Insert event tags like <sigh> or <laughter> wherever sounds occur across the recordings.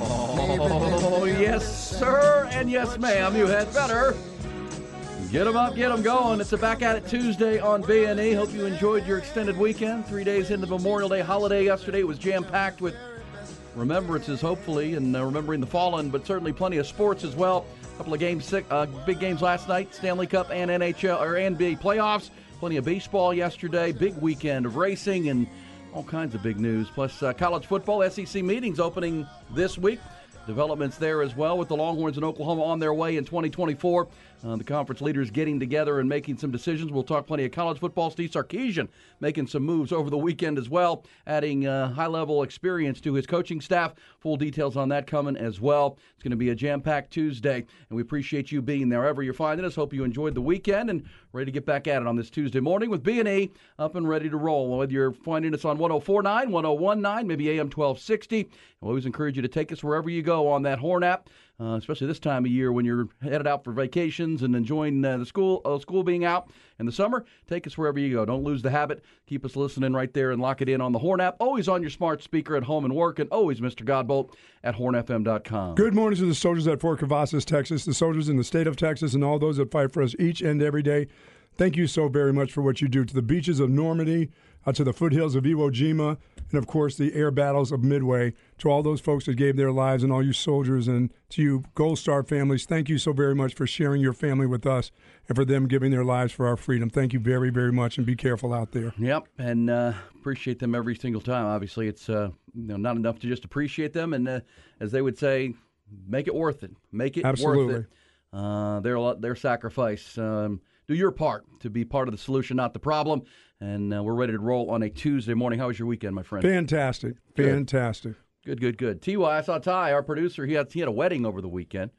Oh, yes, sir, and yes, ma'am. You had better. Get them up, get them going. It's a Back at It Tuesday on B&E. Hope you enjoyed your extended weekend. Three days into Memorial Day holiday yesterday. It was jam-packed with remembrances, hopefully, and uh, remembering the fallen, but certainly plenty of sports as well. A couple of games, uh, big games last night, Stanley Cup and NHL or NBA playoffs. Plenty of baseball yesterday. Big weekend of racing and all kinds of big news. Plus, uh, college football SEC meetings opening this week. Developments there as well with the Longhorns in Oklahoma on their way in 2024. Uh, the conference leaders getting together and making some decisions. We'll talk plenty of college football. Steve Sarkisian making some moves over the weekend as well, adding uh, high level experience to his coaching staff. Full details on that coming as well. It's going to be a jam packed Tuesday, and we appreciate you being there wherever you're finding us. Hope you enjoyed the weekend and ready to get back at it on this Tuesday morning with B&E up and ready to roll. Whether you're finding us on 1049, 1019, maybe AM 1260, we always encourage you to take us wherever you go on that Horn app. Uh, especially this time of year when you're headed out for vacations and enjoying uh, the school uh, school being out in the summer. Take us wherever you go. Don't lose the habit. Keep us listening right there and lock it in on the Horn app. Always on your smart speaker at home and work, and always Mr. Godbolt at hornfm.com. Good morning to the soldiers at Fort Cavazos, Texas, the soldiers in the state of Texas, and all those that fight for us each and every day. Thank you so very much for what you do to the beaches of Normandy, uh, to the foothills of Iwo Jima, and of course the air battles of Midway. To all those folks that gave their lives, and all you soldiers, and to you Gold Star families, thank you so very much for sharing your family with us, and for them giving their lives for our freedom. Thank you very, very much, and be careful out there. Yep, and uh, appreciate them every single time. Obviously, it's uh, you know not enough to just appreciate them, and uh, as they would say, make it worth it. Make it Absolutely. worth it. Uh, their their sacrifice. Um, do your part to be part of the solution, not the problem. And uh, we're ready to roll on a Tuesday morning. How was your weekend, my friend? Fantastic, fantastic. Good, good, good. Ty, I saw Ty, our producer. He had he had a wedding over the weekend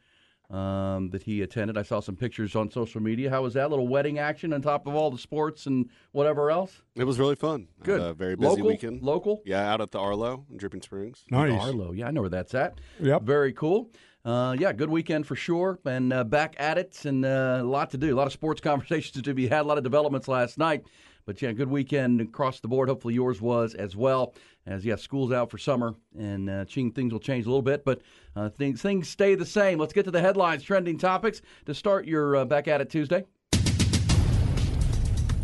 um, that he attended. I saw some pictures on social media. How was that little wedding action on top of all the sports and whatever else? It was really fun. Good. Uh, very busy Local? weekend. Local? Yeah, out at the Arlo in Dripping Springs. Nice. Arlo. Yeah, I know where that's at. Yep. Very cool. Uh, yeah, good weekend for sure, and uh, back at it, and uh, a lot to do. A lot of sports <laughs> conversations to be had. A lot of developments last night, but yeah, good weekend across the board. Hopefully yours was as well. As yeah, school's out for summer, and uh, things will change a little bit, but uh, things things stay the same. Let's get to the headlines, trending topics to start your uh, back at it Tuesday.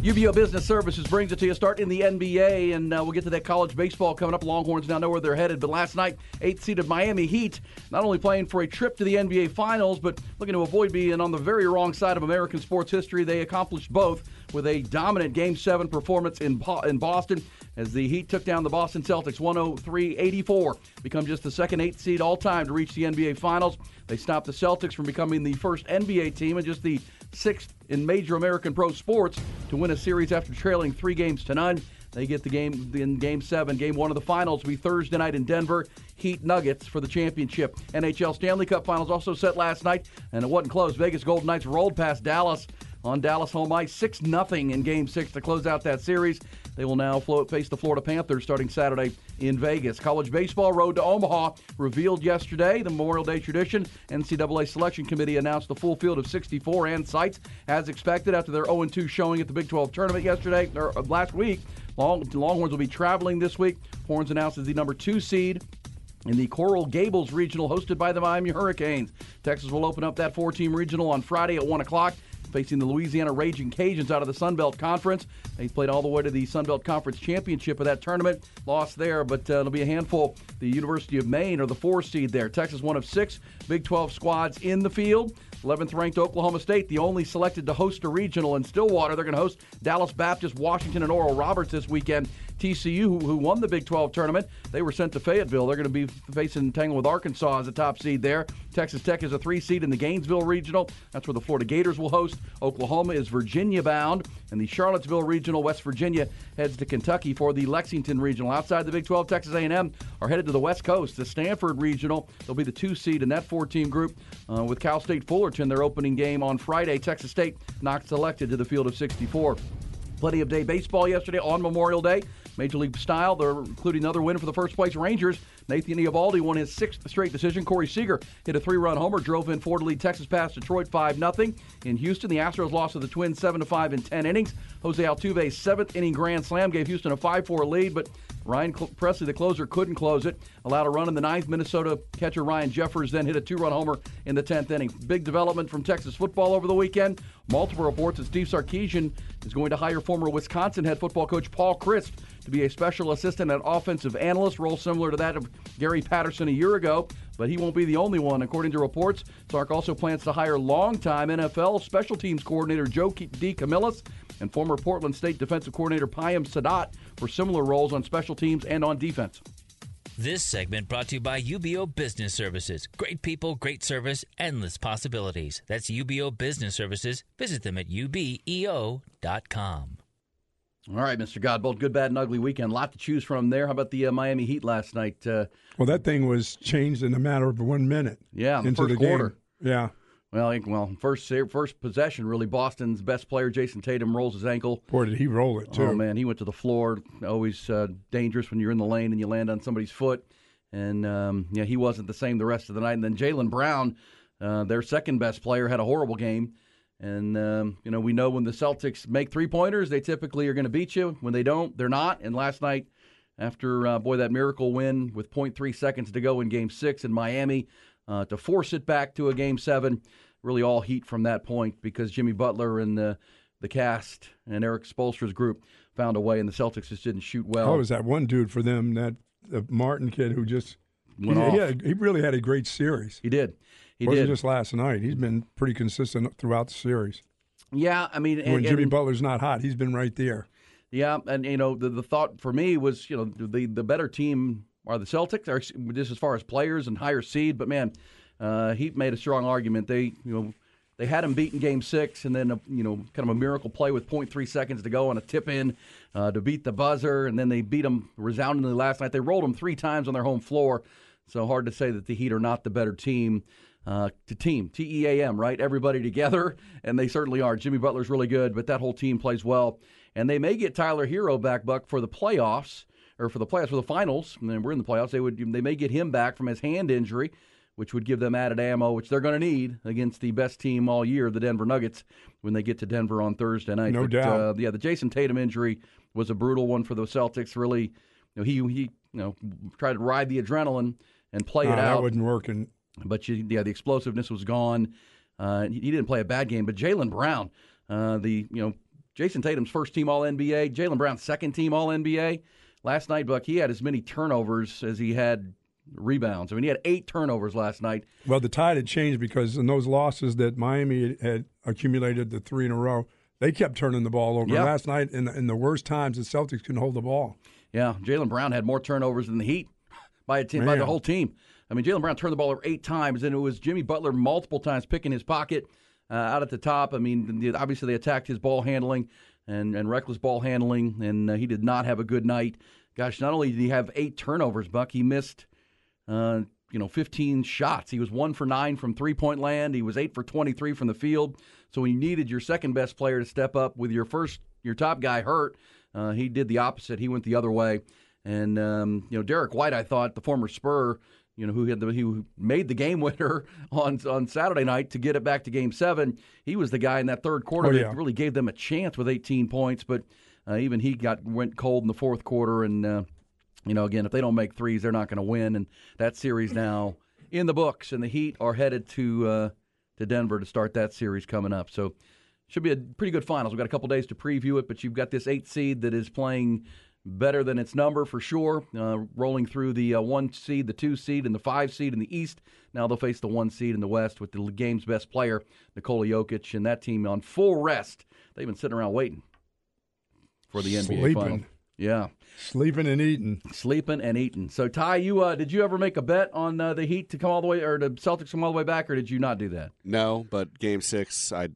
UBEO Business Services brings it to you. Start in the NBA, and uh, we'll get to that college baseball coming up. Longhorns now know where they're headed. But last night, eighth seeded Miami Heat, not only playing for a trip to the NBA Finals, but looking to avoid being on the very wrong side of American sports history. They accomplished both with a dominant Game 7 performance in, in Boston as the Heat took down the Boston Celtics 103 84, become just the second eighth seed all time to reach the NBA Finals. They stopped the Celtics from becoming the first NBA team and just the sixth in major American pro sports to win a series after trailing three games to none. They get the game in game seven. Game one of the finals will be Thursday night in Denver. Heat Nuggets for the championship. NHL Stanley Cup finals also set last night, and it wasn't close. Vegas Golden Knights rolled past Dallas on Dallas home ice, 6 0 in Game 6 to close out that series. They will now face the Florida Panthers starting Saturday in Vegas. College baseball road to Omaha revealed yesterday. The Memorial Day tradition. NCAA Selection Committee announced the full field of 64 and sites as expected after their 0 2 showing at the Big 12 tournament yesterday or uh, last week. Long, Longhorns will be traveling this week. Horns announced as the number two seed in the Coral Gables Regional hosted by the Miami Hurricanes. Texas will open up that four team regional on Friday at 1 o'clock facing the Louisiana Raging Cajuns out of the Sun Belt Conference. They played all the way to the Sun Belt Conference Championship of that tournament. Lost there, but uh, it'll be a handful. The University of Maine are the four seed there. Texas, one of six Big 12 squads in the field. 11th ranked Oklahoma State, the only selected to host a regional in Stillwater. They're going to host Dallas Baptist, Washington, and Oral Roberts this weekend. TCU, who, who won the Big 12 tournament, they were sent to Fayetteville. They're going to be facing tangle with Arkansas as a top seed there. Texas Tech is a three seed in the Gainesville Regional. That's where the Florida Gators will host. Oklahoma is Virginia bound, and the Charlottesville Regional, West Virginia heads to Kentucky for the Lexington Regional. Outside the Big 12, Texas A&M are headed to the West Coast. The Stanford Regional, they'll be the two seed in that four-team group uh, with Cal State Fullerton. Their opening game on Friday. Texas State not selected to the field of 64. Plenty of day baseball yesterday on Memorial Day. Major League style, they're including another win for the first place Rangers. Nathan Eovaldi won his sixth straight decision. Corey Seager hit a three-run homer, drove in four to lead Texas past Detroit 5-0. In Houston, the Astros lost to the Twins 7-5 in 10 innings. Jose Altuve's seventh inning grand slam gave Houston a 5-4 lead, but Ryan Pressly, the closer, couldn't close it. Allowed a run in the ninth. Minnesota catcher Ryan Jeffers then hit a two-run homer in the 10th inning. Big development from Texas football over the weekend. Multiple reports that Steve Sarkisian is going to hire former Wisconsin head football coach Paul Chryst to be a special assistant and offensive analyst, role similar to that of Gary Patterson a year ago. But he won't be the only one. According to reports, Sark also plans to hire longtime NFL special teams coordinator Joe D. DeCamillis and former Portland State defensive coordinator Payam Saadat for similar roles on special teams and on defense. This segment brought to you by UBEO Business Services. Great people, great service, endless possibilities. That's UBEO Business Services. Visit them at ubeo.com. All right, Mr. Godbolt, good, bad, and ugly weekend. A lot to choose from there. How about the uh, Miami Heat last night? Uh, well, that thing was changed in a matter of one minute. Yeah, into first the quarter. Game. Yeah. Well, well, first first possession, really. Boston's best player, Jayson Tatum, rolls his ankle. Boy, did he roll it too! Oh man, he went to the floor. Always uh, dangerous when you're in the lane and you land on somebody's foot. And um, yeah, he wasn't the same the rest of the night. And then Jaylen Brown, uh, their second best player, had a horrible game. And um, you know, we know when the Celtics make three pointers, they typically are going to beat you. When they don't, they're not. And last night, after uh, boy that miracle win with 0.3 seconds to go in Game Six in Miami, uh, to force it back to a Game Seven, really all heat from that point because Jimmy Butler and the the cast and Erik Spoelstra's group found a way, and the Celtics just didn't shoot well. Oh, was that one dude for them, that the Martin kid who just Went he, off. he, had, he really had a great series. He did. He wasn't did. just last night. He's been pretty consistent throughout the series. Yeah, I mean, when and, Jimmy and- Butler's not hot, he's been right there. Yeah, and you know the the thought for me was you know the the better team are the Celtics, are just as far as players and higher seed. But man, uh, he made a strong argument. They you know they had him beat in Game Six, and then a, you know kind of a miracle play with 0.3 seconds to go on a tip in uh, to beat the buzzer, and then they beat them resoundingly last night. They rolled them three times on their home floor, so hard to say that the Heat are not the better team. Uh, to team T E A M, right? Everybody together, <laughs> and they certainly are. Jimmy Butler's really good, but that whole team plays well, and they may get Tyler Herro back, Buck, for the playoffs or for the playoffs for the finals. And then we're in the playoffs. They would they may get him back from his hand injury, which would give them added ammo, which they're going to need against the best team all year, the Denver Nuggets, when they get to Denver on Thursday night. No but, doubt. Uh, yeah, the Jayson Tatum injury was a brutal one for the Celtics. Really, you know, he he you know tried to ride the adrenaline and play Nah, it out. that wasn't working. But you, yeah, the explosiveness was gone. Uh, he, he didn't play a bad game. But Jaylen Brown, uh, the you know Jayson Tatum's first team All NBA, Jaylen Brown's second team All NBA. Last night, Buck, he had as many turnovers as he had rebounds. I mean, he had eight turnovers last night. Well, the tide had changed because in those losses that Miami had accumulated, the three in a row, they kept turning the ball over. Yeah. Last night, in, in the worst times, the Celtics couldn't hold the ball. Yeah, Jaylen Brown had more turnovers than the Heat by a team, by the whole team. I mean, Jaylen Brown turned the ball over eight times, and it was Jimmy Butler multiple times picking his pocket uh, out at the top. I mean, obviously they attacked his ball handling and, and reckless ball handling, and uh, he did not have a good night. Gosh, not only did he have eight turnovers, Buck, he missed uh, you know 15 shots. He was one for nine from three point land. He was eight for 23 from the field. So when you needed your second best player to step up with your first your top guy hurt, uh, he did the opposite. He went the other way. And um, you know Derrick White, I thought the former Spur, you know who had the, who made the game <laughs> winner on on Saturday night to get it back to Game Seven. He was the guy in that third quarter Oh, that really gave them a chance with 18 points. But uh, even he got went cold in the fourth quarter. And uh, you know again, if they don't make threes, they're not going to win. And that series now in the books, and the Heat are headed to uh, to Denver to start that series coming up. So should be a pretty good finals. We've got a couple days to preview it, but you've got this eight seed that is playing better than its number for sure, uh, rolling through the uh, one seed, the two seed, and the five seed in the East. Now they'll face the one seed in the West with the game's best player, Nikola Jokic, and that team on full rest. They've been sitting around waiting for the NBA Sleeping. final. Yeah, Sleeping and eating. sleeping and eating. So Ty, you uh, did you ever make a bet on uh, the Heat to come all the way, or the Celtics come all the way back, or did you not do that? No, but game six, I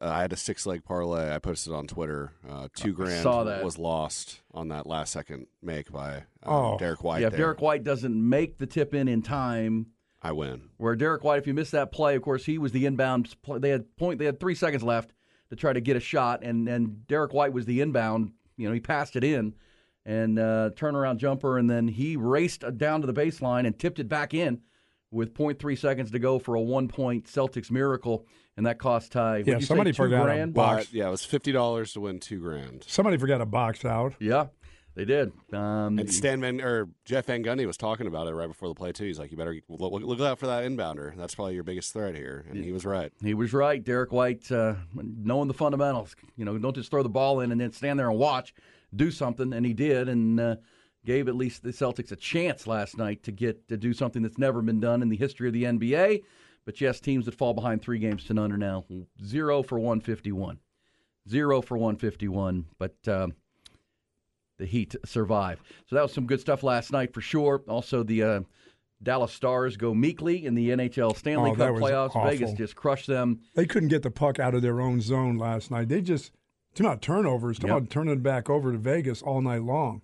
I had a six leg parlay. I posted on Twitter. Uh, two grand saw that. was lost on that last second make by um, Oh. Derrick White. yeah, if there. Derrick White doesn't make the tip in in time, I win. where Derrick White, if you missed that play, of course he was the inbound. Play. They had point. They had three seconds left to try to get a shot, and and Derrick White was the inbound. You know, he passed it in, and uh, turnaround jumper, and then he raced down to the baseline and tipped it back in with 0.3 seconds to go for a one point Celtics miracle, and that cost Ty. Yeah, you say, somebody two forgot a box. But yeah, it was fifty dollars to win two grand. Somebody forgot a box out. Yeah, they did. Um, And Stan Van or Jeff Van Gundy was talking about it right before the play too. He's like, "You better look, look out for that inbounder. That's probably your biggest threat here." And he was right. He was right. Derrick White, uh, knowing the fundamentals, you know, don't just throw the ball in and then stand there and watch. Do something, and he did, and uh, gave at least the Celtics a chance last night to get to do something that's never been done in the history of the NBA. But yes, teams that fall behind three games to none are now zero for one fifty one, zero for one fifty one. But um, the Heat survive. So that was some good stuff last night for sure. Also, the uh, Dallas Stars go meekly in the NHL Stanley Oh, Cup playoffs. awful. Vegas just crushed them. They couldn't get the puck out of their own zone last night. They just talking about turnovers. Talking Yep. about turning it back over to Vegas all night long.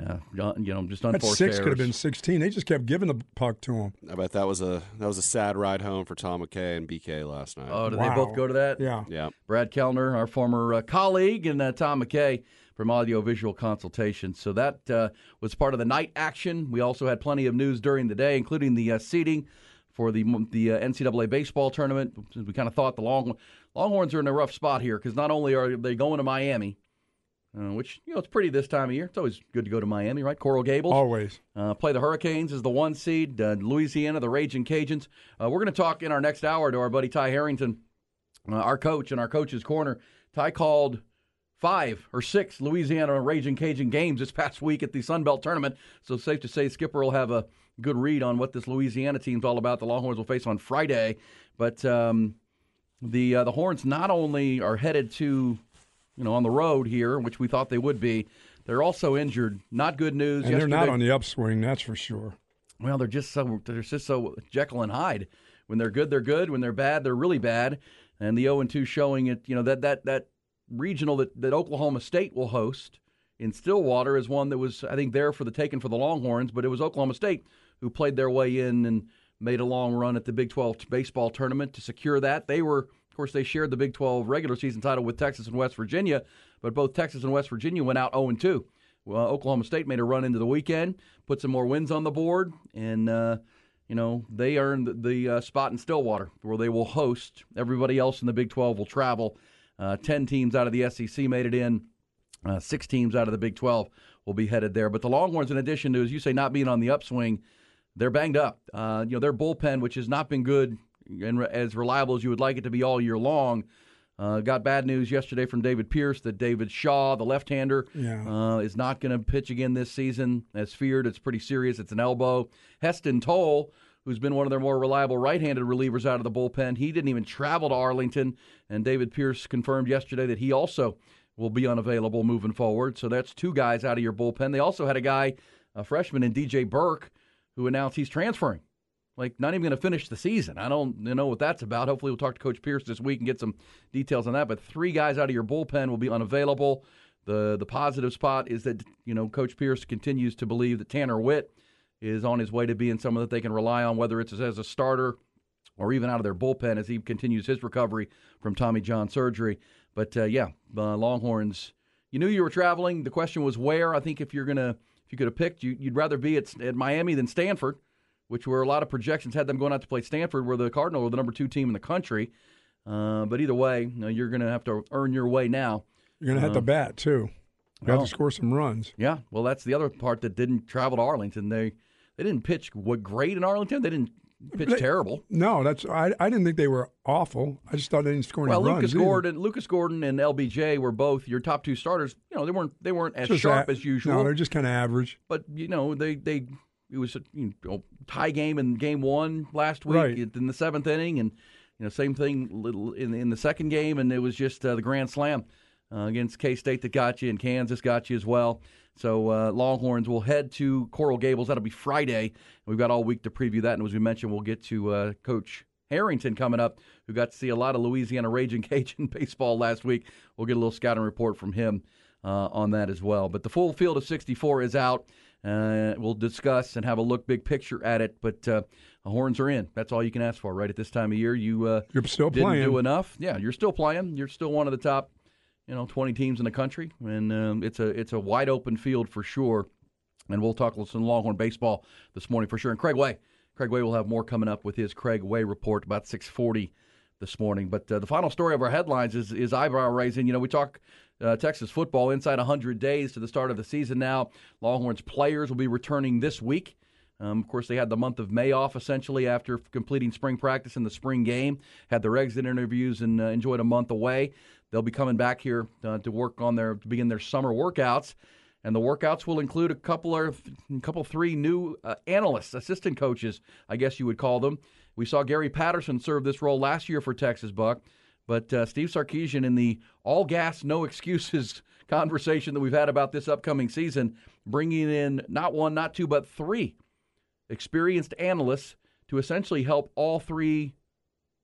Uh, you know, just That unforced six could have been sixteen. They just kept giving the puck to them. I bet that was a that was a sad ride home for Tom McKay and BK last night. Oh, did Wow. they both go to that? Yeah. yeah, Brad Kellner, our former uh, colleague, and uh, Tom McKay from Audio Visual Consultation. So that uh, was part of the night action. We also had plenty of news during the day, including the uh, seeding for the the uh, NCAA baseball tournament. We kind of thought the Long Longhorns are in a rough spot here because not only are they going to Miami, uh, which you know it's pretty this time of year. It's always good to go to Miami, right? Coral Gables. Always. Uh, play the Hurricanes as the one seed. Uh, Louisiana, the Raging Cajuns. Uh, we're going to talk in our next hour to our buddy Ty Harrington, uh, our coach, in our coach's corner. Ty called five or six Louisiana Raging Cajun games this past week at the Sun Belt tournament. So safe to say Skipper will have a good read on what this Louisiana team's all about. The Longhorns will face on Friday, but um, the uh, the Horns not only are headed to you know on the road here, which we thought they would be. They're also injured. Not good news. And they're not on the upswing, that's for sure. well, they're just so they're just so Jekyll and Hyde. When they're good, they're good. When they're bad, they're really bad. And the 0 and 2 showing it, you know, that that that regional that, that Oklahoma State will host in Stillwater is one that was I think there for the taking for the Longhorns, but it was Oklahoma State who played their way in and made a long run at the Big 12 baseball tournament to secure that. They were of course they shared the Big 12 regular season title with Texas and West Virginia, but both Texas and West Virginia went out 0 and 2. Well, Oklahoma State made a run into the weekend, put some more wins on the board, and uh, you know they earned the, the uh, spot in Stillwater where they will host. Everybody else in the Big 12 will travel. Uh, Ten teams out of the SEC made it in. Uh, six teams out of the Big 12 will be headed there. But the Longhorns, in addition to, as you say, not being on the upswing, they're banged up. Uh, you know, their bullpen, which has not been good and re- as reliable as you would like it to be all year long, uh, got bad news yesterday from David Pierce that David Shaw, the left-hander, Yeah. uh, is not going to pitch again this season. As feared, it's pretty serious. It's an elbow. Heston Tole, who's been one of their more reliable right-handed relievers out of the bullpen, he didn't even travel to Arlington. And David Pierce confirmed yesterday that he also will be unavailable moving forward. So that's two guys out of your bullpen. They also had a guy, a freshman in DJ Burke, who announced he's transferring. Like not even going to finish the season. I don't know what that's about. Hopefully, we'll talk to Coach Pierce this week and get some details on that. But three guys out of your bullpen will be unavailable. The the positive spot is that you know Coach Pierce continues to believe that Tanner Witt is on his way to being someone that they can rely on, whether it's as a starter or even out of their bullpen as he continues his recovery from Tommy John surgery. But uh, yeah, uh, Longhorns. You knew you were traveling. The question was where. I think if you're gonna, if you could have picked, you, would rather be at, at Miami than Stanford, which were a lot of projections had them going out to play Stanford, where the Cardinals were the number two team in the country. Uh, but either way, you know, you're going to have to earn your way now. You're going to have to bat too. You have to score some runs. Yeah, well, that's the other part that didn't travel to Arlington. They they didn't pitch what great in Arlington. They didn't pitch They- terrible. No, that's I. I didn't think they were awful. I just thought they didn't score any Well, runs. Lucas either. Gordon, Lucas Gordon, and LBJ were both your top two starters. You know, they weren't they weren't as Just sharp a- as usual. No, they're just kind of average. but you know they they it was a you know, tie game in game one last week Right. in the seventh inning, and you know same thing in in the second game, and it was just uh, the grand slam uh, against K State that got you, and Kansas got you as well. So uh, Longhorns will head to Coral Gables. That'll be Friday. We've got all week to preview that, and as we mentioned, we'll get to uh, Coach Harrington coming up, who got to see a lot of Louisiana Raging <laughs> Cajun baseball last week. We'll get a little scouting report from him uh, on that as well. But the full field of 64 is out. Uh, we'll discuss and have a look big picture at it. But uh, the horns are in. That's all you can ask for right at this time of year. You uh, You're still didn't playing. do enough. Yeah, you're still playing. You're still one of the top, you know, 20 teams in the country, and um, it's a it's a wide open field for sure. And we'll talk some Longhorn baseball this morning for sure. And Craig Way, Craig Way will have more coming up with his Craig Way report about 6:40 this morning. But uh, the final story of our headlines is is eyebrow raising. You know, we talk uh, Texas football inside 100 days to the start of the season. Now, Longhorns players will be returning this week. Um, of course, they had the month of May off essentially after completing spring practice and the spring game. Had their exit interviews and uh, enjoyed a month away. They'll be coming back here uh, to work on their to begin their summer workouts, and the workouts will include a couple a couple three new uh, analysts, assistant coaches, I guess you would call them. We saw Gary Patterson serve this role last year for Texas Buck, but uh, Steve Sarkisian in the all gas, no excuses <laughs> conversation that we've had about this upcoming season, bringing in not one, not two, but three experienced analysts to essentially help all three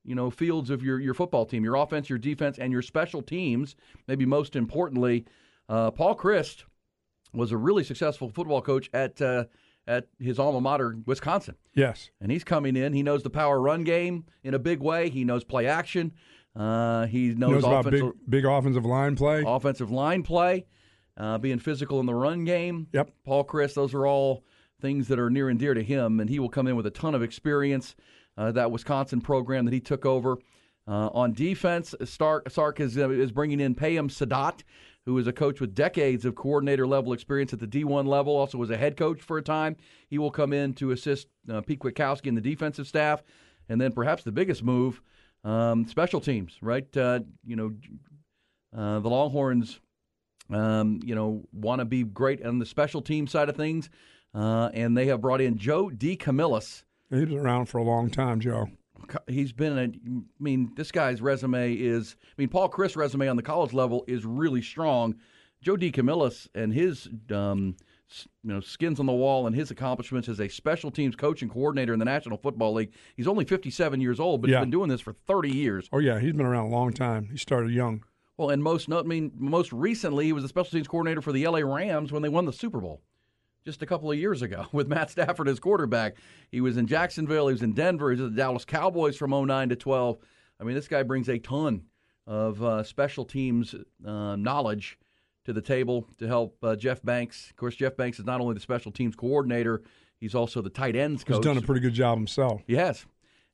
you know fields of your, your football team your offense your defense and your special teams maybe most importantly uh, paul chryst was a really successful football coach at uh, at his alma mater wisconsin Yes. and he's coming in he knows the power run game in a big way he knows play action uh, he knows, Knows about big offensive, big offensive line play. offensive line play uh, being physical in the run game Yep. Paul Chryst, those are all things that are near and dear to him, and he will come in with a ton of experience. Uh, that Wisconsin program that he took over uh, on defense, Stark, Sark is uh, is bringing in Payam Saadat, who is a coach with decades of coordinator level experience at the D1 level. Also was a head coach for a time. He will come in to assist uh, Pete Kwiatkowski and the defensive staff, and then perhaps the biggest move, um, special teams. Right, uh, you know, uh, the Longhorns um, you know, want to be great on the special team side of things. Uh, and they have brought in Joe DeCamillis. He's been around for a long time, Joe. He's been a, I mean, this guy's resume is, I mean, Paul Chryst's resume on the college level is really strong. Joe DeCamillis and his, um, you know, skins on the wall and his accomplishments as a special teams coach and coordinator in the National Football League. He's only 57 years old, but Yeah. he's been doing this for 30 years. Oh yeah, he's been around a long time. He started young. Well, and most, I mean, most recently, he was the special teams coordinator for the LA Rams when they won the Super Bowl just a couple of years ago <laughs> with Matt Stafford as quarterback. He was in Jacksonville, he was in Denver, he was the Dallas Cowboys from 09 to 12. I mean, this guy brings a ton of uh, special teams uh, knowledge to the table to help uh, Jeff Banks. Of course, Jeff Banks is not only the special teams coordinator, he's also the tight ends coach. He's done a pretty good job himself. He has.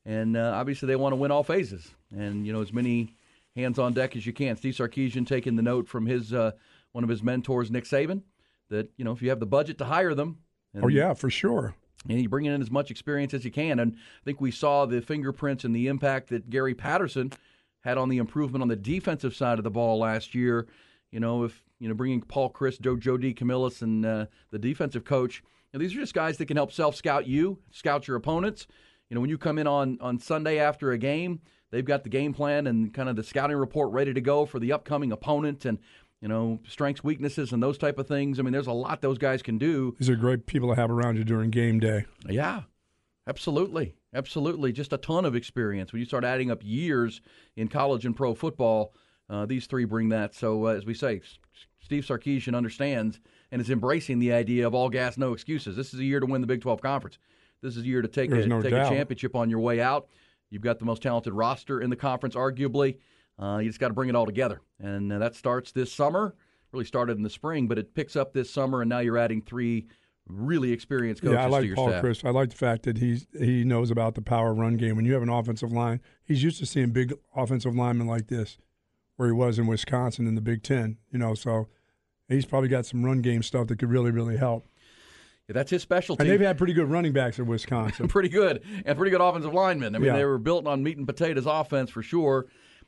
And uh, obviously, they want to win all phases. And, you know, as many hands on deck as you can. Steve Sarkisian taking the note from his uh, one of his mentors, Nick Saban, that, you know, if you have the budget to hire them. And, Oh yeah, for sure. And you bring in as much experience as you can. And I think we saw the fingerprints and the impact that Gary Patterson had on the improvement on the defensive side of the ball last year. You know, if, you know, bringing Paul Chryst, Joe, Joe DeCamillis, and uh, the defensive coach, you know, these are just guys that can help self scout you, scout your opponents. You know, when you come in on, on Sunday after a game, they've got the game plan and kind of the scouting report ready to go for the upcoming opponent and, you know, strengths, weaknesses, and those type of things. I mean, there's a lot those guys can do. These are great people to have around you during game day. Yeah, absolutely. Absolutely. Just a ton of experience. When you start adding up years in college and pro football, uh, these three bring that. So, uh, as we say, S- Steve Sarkisian understands and is embracing the idea of all gas, no excuses. This is a year to win the Big 12 conference. This is a year to take a no take a championship on your way out. You've got the most talented roster in the conference, arguably. Uh, you just got to bring it all together, and uh, that starts this summer. Really started in the spring, but it picks up this summer, and now you're adding three really experienced coaches yeah, I to like your Paul staff. Chryst. I like the fact that he's he knows about the power run game. When you have an offensive line, he's used to seeing big offensive linemen like this, where he was in Wisconsin in the Big Ten. You know, so he's probably got some run game stuff that could really, really help. Yeah, that's his specialty. And they've had pretty good running backs at Wisconsin. <laughs> pretty good and pretty good offensive linemen. I mean, Yeah. they were built on meat and potatoes offense for sure.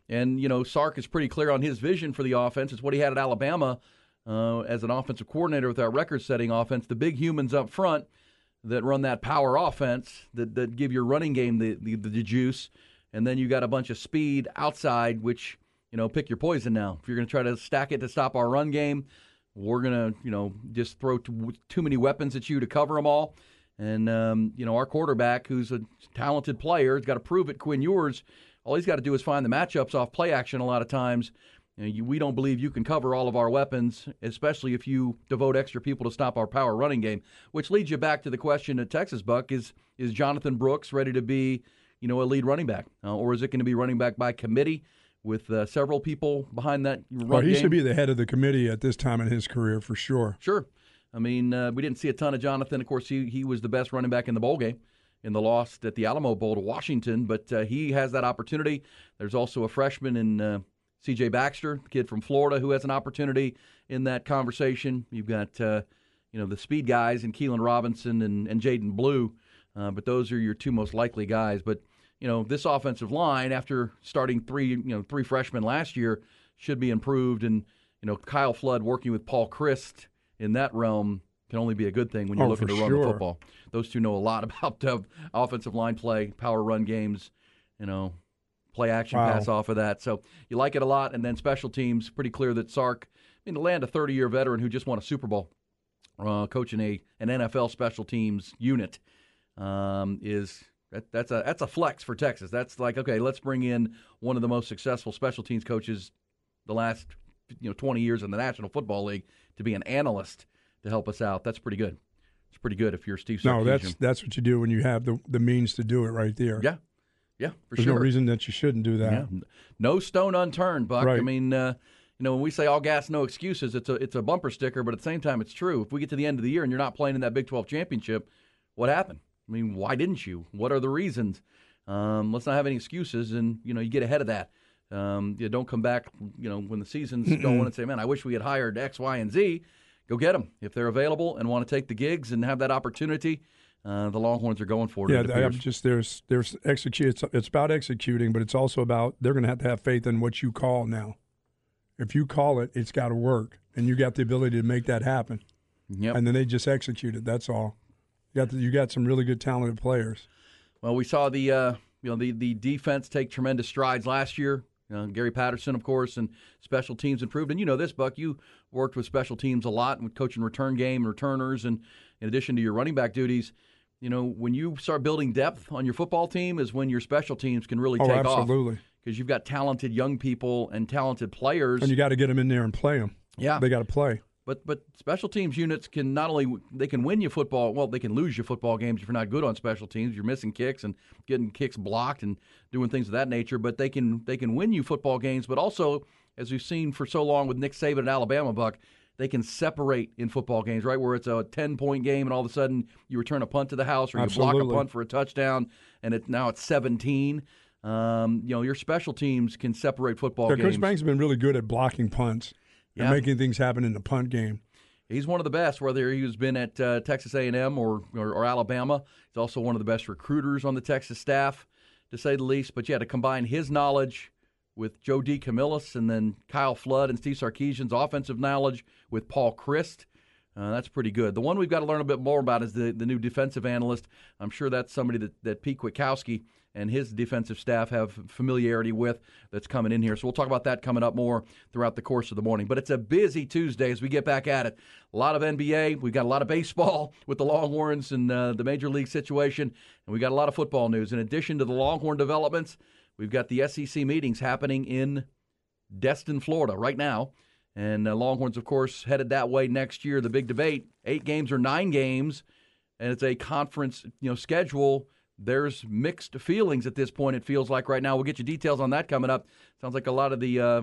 And you know, Sark is pretty clear on his vision for the offense. It's what he had at Alabama uh, as an offensive coordinator with that record-setting offense. The big humans up front that run that power offense that, that give your running game the, the the juice, and then you got a bunch of speed outside, which you know, pick your poison now. If you're going to try to stack it to stop our run game, we're going to, you know, just throw too, too many weapons at you to cover them all. And, um, you know, our quarterback, who's a talented player, has got to prove it. Quinn Ewers, all he's got to do is find the matchups off play action a lot of times. You know, you, we don't believe you can cover all of our weapons, especially if you devote extra people to stop our power running game. Which leads you back to the question at Texas Buck: Is is Jonathan Brooks ready to be, you know, a lead running back, uh, or is it going to be running back by committee with uh, several people behind that Well, he game? should be the head of the committee at this time in his career for sure. Sure. I mean, uh, we didn't see a ton of Jonathan. Of course, he, he was the best running back in the bowl game in the loss at the Alamo Bowl to Washington, but uh, he has that opportunity. There's also a freshman in uh, C.J. Baxter, kid from Florida, who has an opportunity in that conversation. You've got, uh, you know, the speed guys in Keilan Robinson and, and Jaydon Blue, uh, but those are your two most likely guys. But you know, this offensive line, after starting three, you know, three freshmen last year, should be improved. And you know, Kyle Flood working with Paul Chryst in that realm can only be a good thing when you're Oh, looking to run sure. the football. Those two know a lot <laughs> about uh, offensive line play, power run games, you know, play action Wow. pass off of that. So you like it a lot. And then special teams, pretty clear that Sark, I mean, to land a 30 year veteran who just won a Super Bowl, uh, coaching a an NFL special teams unit, um, is that, that's a that's a flex for Texas. That's like okay, let's bring in one of the most successful special teams coaches the last you know 20 years in the National Football League to be an analyst to help us out. That's pretty good. It's pretty good if you're Steve. No, that's that's what you do when you have the the means to do it right there. yeah, yeah, for There's sure. no reason that you shouldn't do that. Yeah. No stone unturned, Buck. I mean, uh, you know, when we say all gas, no excuses, it's a it's a bumper sticker, but at the same time, it's true. If we get to the end of the year and you're not playing in that Big 12 championship, what happened? I mean, why didn't you? What are the reasons? Um, let's not have any excuses, and you know, you get ahead of that. Um, you don't come back, you know, when the season's going and say, "Man, I wish we had hired X, Y, and Z." Go get them if they're available and want to take the gigs and have that opportunity. Uh, the Longhorns are going for it. Yeah, it I- I'm just there's there's execute. It's, it's about executing, but it's also about they're going to have to have faith in what you call now. If you call it, it's got to work, and you got the ability to make that happen. Yep. And then they just execute it. That's all. You got the, you got some really good talented players. Well, we saw the uh, you know the the defense take tremendous strides last year. Uh, Gary Patterson, of course, and special teams improved. And you know this, Buck. You worked with special teams a lot with coaching return game and returners, and in addition to your running back duties, you know when you start building depth on your football team is when your special teams can really Oh, take off absolutely. because you've got talented young people and talented players. And you got to get them in there and play them. Yeah. they got to play. But but special teams units can not only they can win you football well they can lose you football games if you're not good on special teams. You're missing kicks and getting kicks blocked and doing things of that nature but they can they can win you football games. But also as we've seen for so long with Nick Saban at Alabama Buck they can separate in football games right? Where it's a 10 point game and all of a sudden you return a punt to the house or you block a punt for a touchdown and it now it's 17 um, you know your special teams can separate football Yeah, games. Coach Banks has been really good at blocking punts Yeah. and making things happen in the punt game. He's one of the best, whether he's been at uh, Texas A&M or, or or Alabama. He's also one of the best recruiters on the Texas staff, to say the least. But yeah, to combine his knowledge with Joe DeCamillis and then Kyle Flood and Steve Sarkisian's offensive knowledge with Paul Chryst, uh, that's pretty good. The one we've got to learn a bit more about is the, the new defensive analyst. I'm sure that's somebody that, that Pete Kwiatkowski and his defensive staff have familiarity with that's coming in here. So we'll talk about that coming up more throughout the course of the morning. But it's a busy Tuesday as we get back at it. A lot of NBA. We've got a lot of baseball <laughs> with the Longhorns and uh, the major league situation. And we've got a lot of football news. In addition to the Longhorn developments, we've got the SEC meetings happening in Destin, Florida right now. And uh, Longhorns, of course, headed that way next year. The big debate: eight games or nine games, and it's a conference, you know, schedule. There's mixed feelings at this point. It feels like right now. We'll get you details on that coming up. Sounds like a lot of the uh,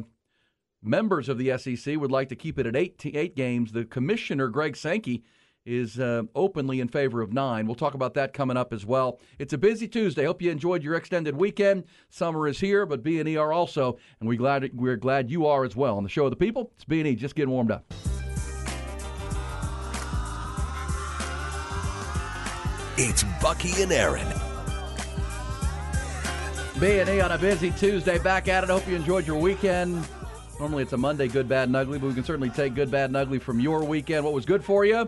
members of the SEC would like to keep it at eight eight games. The commissioner, Greg Sankey, is uh, openly in favor of nine. We'll talk about that coming up as well. It's a busy Tuesday. Hope you enjoyed your extended weekend. Summer is here, but B and E are also, and we glad we're glad you are as well. On the show of the people, it's B and E just getting warmed up. It's Bucky and Erin. B and E on a busy Tuesday. Back at it. Hope you enjoyed your weekend. Normally it's a Monday, good, bad, and ugly, but we can certainly take good, bad, and ugly from your weekend. What was good for you?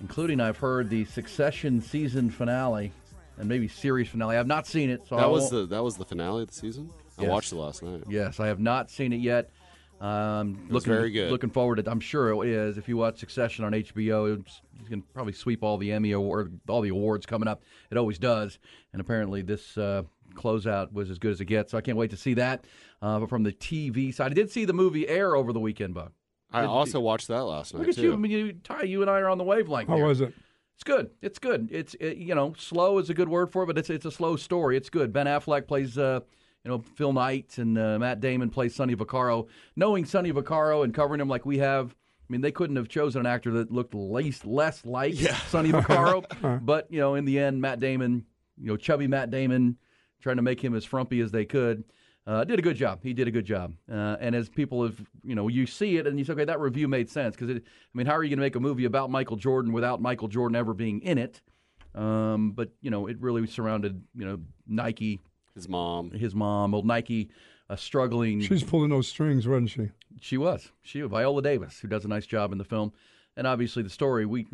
including I've heard the Succession season finale and maybe series finale. I've not seen it, so that was the that was the finale of the season. I watched it last night. Yes, I have not seen it yet. Um, It looking very good. Looking forward to. it. I'm sure it is. If you watch Succession on HBO, it's, it's going to probably sweep all the Emmy award, all the awards coming up. It always does. And apparently, this uh, closeout was as good as it gets. So I can't wait to see that. Uh, but from the TV side, I did see the movie Air over the weekend, Buck. I Did- also watched that last night Look at too. you. I mean, you, Ty, you and I are on the wavelength. How here. was it? It's good. It's good. It's it, you know, slow is a good word for it, but it's it's a slow story. It's good. Ben Affleck plays uh, you know Phil Knight, and uh, Matt Damon plays Sonny Vaccaro. Knowing Sonny Vaccaro and covering him like we have, I mean, they couldn't have chosen an actor that looked least less like Sonny Vaccaro. <laughs> but you know, in the end, Matt Damon, you know, chubby Matt Damon, trying to make him as frumpy as they could. Uh, did a good job. He did a good job. Uh, and as people have, you know, you see it and you say, okay, that review made sense. Because, it I mean, how are you going to make a movie about Michael Jordan without Michael Jordan ever being in it? Um, but, you know, it really surrounded, you know, Nike, his mom, his mom, old Nike, uh, struggling. She's pulling those strings, wasn't she? She was. She Viola Davis, who does a nice job in the film, and obviously the story. We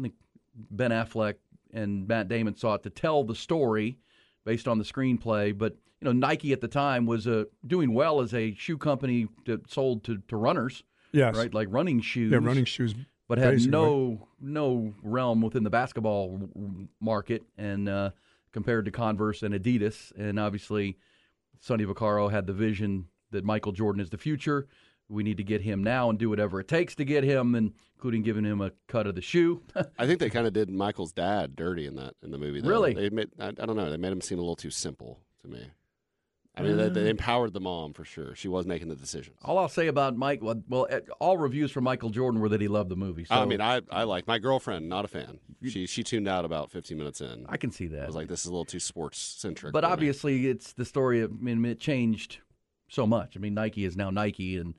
Ben Affleck and Matt Damon sought to tell the story based on the screenplay, but you know Nike at the time was uh, doing well as a shoe company that sold to, to runners. Yes. right, like running shoes. Yeah, running shoes. but had basically. no no realm within the basketball market, and uh, compared to Converse and Adidas, and obviously Sonny Vaccaro had the vision that Michael Jordan is the future. We need to get him now and do whatever it takes to get him, and including giving him a cut of the shoe. <laughs> I think they kind of did Michael's dad dirty in that in the movie. Though. Really? They made, I, I don't know. They made him seem a little too simple to me. I mean, they, Mm. they empowered the mom for sure. She was making the decisions. all I'll say about Mike, well, well, eh, all reviews from Michael Jordan were that he loved the movie. So I mean, I I like my girlfriend, not a fan. She she tuned out about 15 minutes in. I can see that. I was like, this is a little too sports centric. But obviously, it's the story. Of, I mean, it changed so much. I mean, Nike is now Nike, and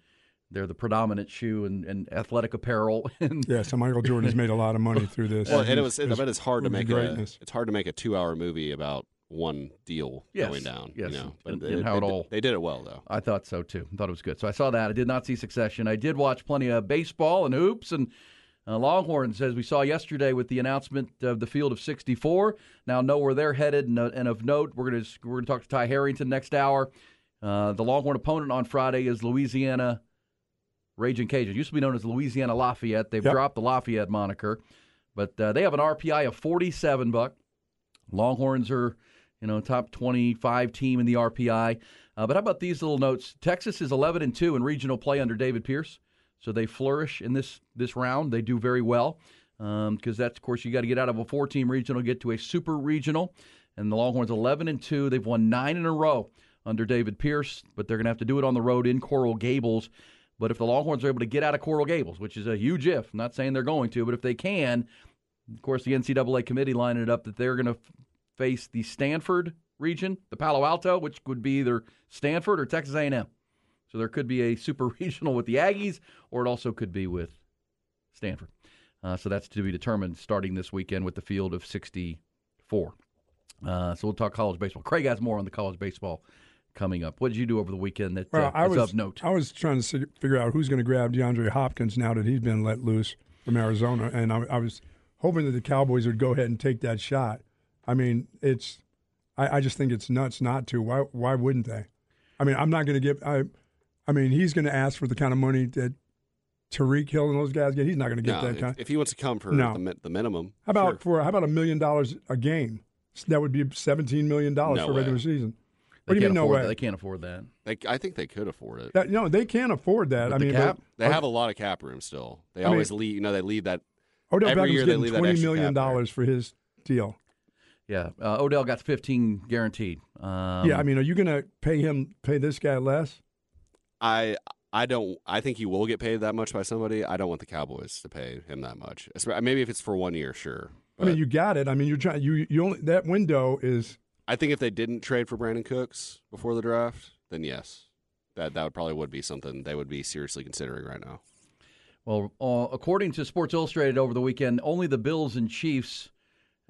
they're the predominant shoe and, and athletic apparel. <laughs> And Yeah, so Michael Jordan has made a lot of money through this. Well, and it His- was. I bet it's hard to movie make a. It's hard to make a two-hour movie about one deal Yes, going down. yes, you know, but and- they, and how it did- all- they did it well though. I thought so too. I thought it was good. So I saw that. I did not see Succession. I did watch plenty of baseball and hoops and uh, Longhorns, as we saw yesterday with the announcement of the field of 64. Now know where they're headed, and, uh, and of note, we're going to we're going to talk to Ty Harrington next hour. Uh, the Longhorn opponent on Friday is Louisiana Raging Cajuns. Used to be known as Louisiana Lafayette. They've Yep. dropped the Lafayette moniker, but uh, they have an RPI of 47. Buck Longhorns are you know top 25 team in the RPI. Uh, but how about these little notes? Texas is 11 and two in regional play under David Pierce, so they flourish in this this round. They do very well because that's of course you got to get out of a four team regional, get to a super regional, and the Longhorns 11 and two. They've won nine in a row under David Pierce, but they're going to have to do it on the road in Coral Gables. But if the Longhorns are able to get out of Coral Gables, which is a huge if, I'm not saying they're going to, but if they can, of course, the NCAA committee lined it up that they're going to face the Stanford region, the Palo Alto, which would be either Stanford or Texas A&M. So there could be a super <laughs> regional with the Aggies, or it also could be with Stanford. Uh, so that's to be determined starting this weekend with the field of 64. Uh, so we'll talk college baseball. Craig has more on the college baseball coming up. What did you do over the weekend that Well, uh, I was of note? I was trying to figure out who's going to grab DeAndre Hopkins now that he's been let loose from Arizona, and I, I was hoping that the Cowboys would go ahead and take that shot. I mean, it's I, I just think it's nuts not to. Why why wouldn't they? I mean, I'm not going to give. I I mean, he's going to ask for the kind of money that Tyreek Hill and those guys get. He's not going to get No, that if, kind. if he wants to come for No. the, the minimum, How about sure. for how about a million dollars a game? That would be seventeen million dollars No for regular season. They What do you mean no way? that. They can't afford that. They, I think they could afford it. That- no, they can't afford that. With I the mean, cap? They have a lot of cap room still. They I mean- always leave. You know, they leave that. Odell every Beckham's year they leave that twenty extra million dollars for his deal. Yeah, uh, Odell got 15 guaranteed. Um, yeah, I mean, are you going to pay him pay this guy less? I I don't. I think he will get paid that much by somebody. I don't want the Cowboys to pay him that much. Maybe if it's for one year, sure. I mean, you got it. I mean, you're trying. You you only that window is. I think if they didn't trade for Brandin Cooks before the draft, then yes, that that would probably would be something they would be seriously considering right now. Well, uh, according to Sports Illustrated over the weekend, only the Bills and Chiefs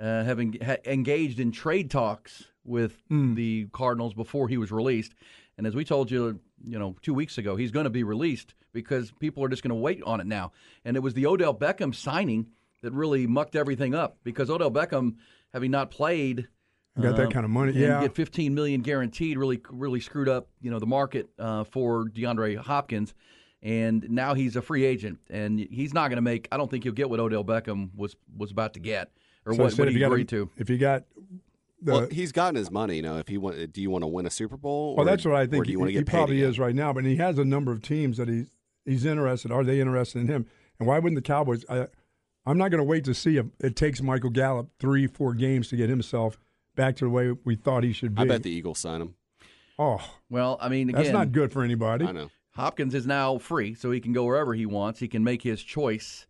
uh, have en- ha- engaged in trade talks with the Cardinals before he was released. And as we told you, you know, two weeks ago, he's going to be released because people are just going to wait on it now. And it was the Odell Beckham signing that really mucked everything up because Odell Beckham, having not played, Got that um, kind of money, yeah. get 15 million guaranteed really really screwed up you know the market uh, for DeAndre Hopkins and now he's a free agent and he's not going to make I don't think he'll get what Odell Beckham was was about to get or So I what, said what if he you got a- to If you got the. well, he's gotten his money. You know, if he want, do you want to win a Super Bowl? well, or- that's what I think. do you he want to he get paid probably again? is right now, but he has a number of teams that he's he's interested. Are they interested in him? And why wouldn't the Cowboys? I, I'm not going to wait to see if it takes Michael Gallup three, four games to get himself back to the way we thought he should be. I bet the Eagles sign him. Oh, well I mean again that's not good for anybody. I know. Hopkins is now free so he can go wherever he wants he can make his choice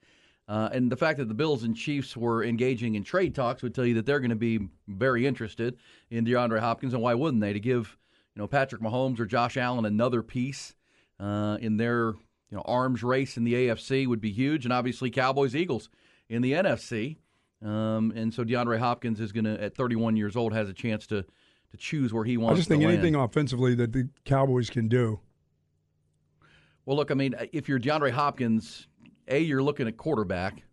uh, and the fact that the Bills and Chiefs were engaging in trade talks would tell you that they're going to be very interested in DeAndre Hopkins, and why wouldn't they? To give you know Patrick Mahomes or Josh Allen another piece uh, in their you know arms race in the AFC would be huge, and obviously Cowboys Eagles in the NFC. Um, and so DeAndre Hopkins is going to, at 31 years old, has a chance to to choose where he wants. I just think anything offensively that the Cowboys can do. Well, look, I mean, if you're DeAndre Hopkins, a you're looking at quarterback,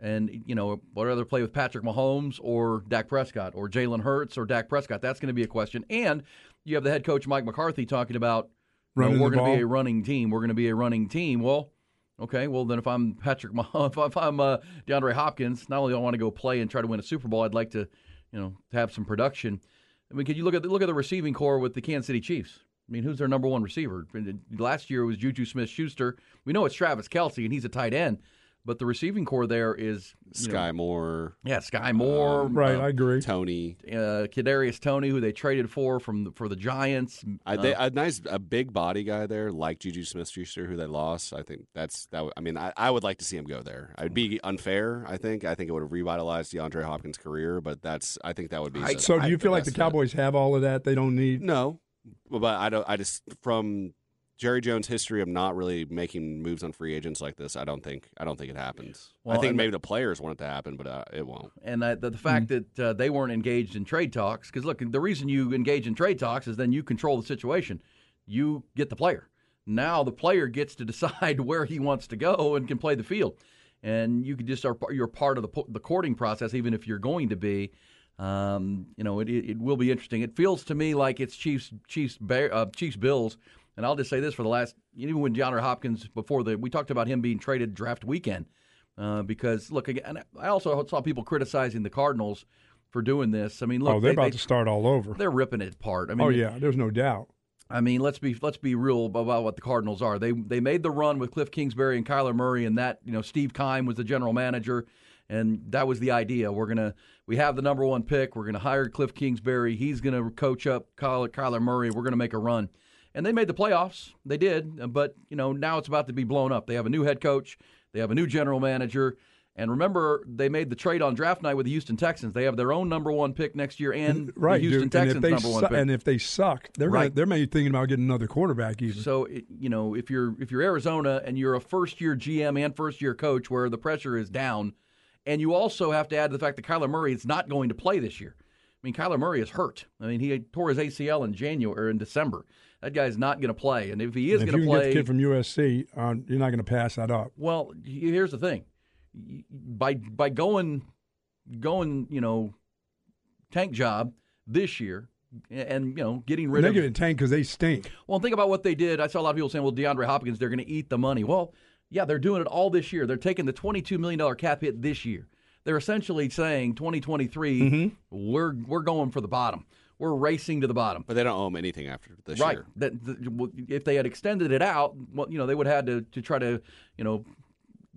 and you know what other play with Patrick Mahomes or Dak Prescott or Jalen Hurts or Dak Prescott. That's going to be a question. And you have the head coach Mike McCarthy talking about you know, we're going to be a running team. We're going to be a running team. Well. Okay, well then, if I'm Patrick, Mahomes, <laughs> if I'm uh, DeAndre Hopkins, not only do I want to go play and try to win a Super Bowl, I'd like to, you know, have some production. I mean, can you look at the, look at the receiving corps with the Kansas City Chiefs? I mean, who's their number one receiver? Last year it was Juju Smith-Schuster. We know it's Travis Kelce, and he's a tight end, but the receiving corps there is you know, Skyy Moore, yeah, Skyy Moore, Right, uh, I agree. Toney. uh, Kadarius Toney, who they traded for from the, for the Giants. I, Uh, they, a nice, a big body guy there, like Juju Smith-Schuster, who they lost. I think that's that. would- I mean, I, I would like to see him go there. It'd be unfair. I think. I think it would have revitalized DeAndre Hopkins' career, but that's. I think that would be. the- So do you the feel like the best fit. Cowboys have all of that? They don't need. No, but I don't. I just from Jerry Jones' history of not really making moves on free agents like this. I don't think. I don't think it happens. Well, I think maybe the players want it to happen, but uh, it won't. and uh, the, the fact that uh, they weren't engaged in trade talks, because look, the reason you engage in trade talks is then you control the situation. You get the player. Now the player gets to <laughs> decide where he wants to go and can play the field. And you can just are you're part of the po- the courting process, even if you're going to be. Um, you know, it, it, will be interesting. It feels to me like it's Chiefs Chiefs uh, Chiefs Bills. And I'll just say this for the last even when DeAndre Hopkins before the we talked about him being traded draft weekend uh, because look again. I also saw people criticizing the Cardinals for doing this. I mean, look, oh, they're they, about they- to start all over. They're ripping it apart. I mean, oh yeah, there's no doubt. I mean, let's be let's be real about what the Cardinals are. They they made the run with Cliff Kingsbury and Kyler Murray, and that you know Steve Keim was the general manager, and that was the idea. We're gonna we have the number one pick. We're gonna hire Cliff Kingsbury. He's gonna coach up Kyler, Kyler Murray. We're gonna make a run, and they made the playoffs. They did, uh, but you know now it's about to be blown up. They have a new head coach. They have a new general manager. And remember, they made the trade on draft night with the Houston Texans. They have their own number one pick next year, and Right, the Houston dude. Texans and if they number one pick. and if they suck, they're gonna, they're maybe thinking about getting another quarterback. Even So it, you know, if you're if you're Arizona and you're a first year GM and first year coach, where the pressure is down, and you also have to add to the fact that Kyler Murray is not going to play this year I mean, Kyler Murray is hurt. I mean, he tore his ACL in January or in December. That guy's not going to play, and if he is going to play, get the kid from USC, uh, you're not going to pass that up. well, here's the thing: by by going going, you know, tank job this year, and you know, getting rid of They're of getting tanked because they stink. well, think about what they did. I saw a lot of people saying, well, DeAndre Hopkins, they're going to eat the money. Well, yeah, they're doing it all this year. They're taking the $22 million cap hit this year. They're essentially saying 2023, Mm-hmm. we're, we're going for the bottom. We're racing to the bottom. But they don't owe him anything after this right. year. That, well, if they had extended it out, well, you know, they would have had to, to try to, you know,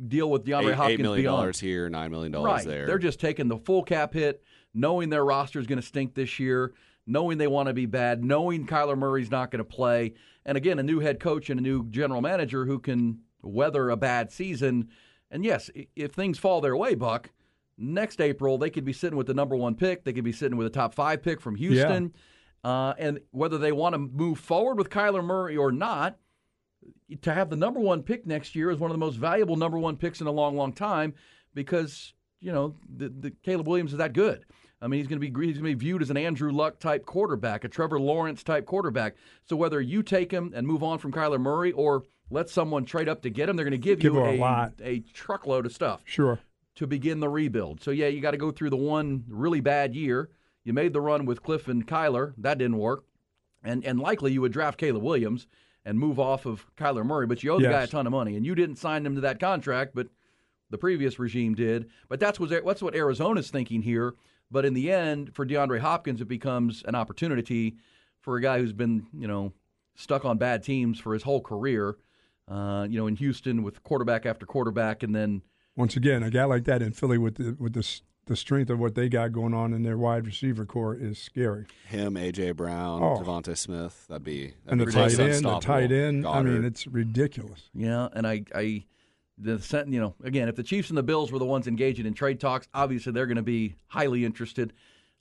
deal with DeAndre Eight, Hopkins $8 million here, $9 million Right. there. They're just taking the full cap hit, knowing their roster is going to stink this year, knowing they want to be bad, knowing Kyler Murray's not going to play. And again, a new head coach and a new general manager who can weather a bad season. And yes, if things fall their way, Buck, next April they could be sitting with the number one pick. They could be sitting with a top five pick from Houston. Uh, and whether they want to move forward with Kyler Murray or not, to have the number one pick next year is one of the most valuable number one picks in a long, long time because you know the, the Caleb Williams is that good. I mean, he's going to be he's going to be viewed as an Andrew Luck type quarterback, a Trevor Lawrence type quarterback. So whether you take him and move on from Kyler Murray or let someone trade up to get him, they're going to give, Give you a a, lot. a truckload of stuff Sure. to begin the rebuild. So yeah, you got to go through the one really bad year. You made the run with Cliff and Kyler, that didn't work, and and likely you would draft Caleb Williams and move off of Kyler Murray, but you owe the guy a ton of money, and you didn't sign him to that contract, but the previous regime did. But that's what that's what Arizona's thinking here. But in the end, for DeAndre Hopkins, it becomes an opportunity for a guy who's been you know stuck on bad teams for his whole career. Uh, you know, in Houston with quarterback after quarterback, and then Once again, a guy like that in Philly with the with the the strength of what they got going on in their wide receiver corps is scary. Him, AJ Brown, Oh. DeVonta Smith. That'd be that'd And the be tight end, the tight end. I mean, it's ridiculous. Yeah, and I, I, the sen- you know, again, if the Chiefs and the Bills were the ones engaging in trade talks, obviously they're going to be highly interested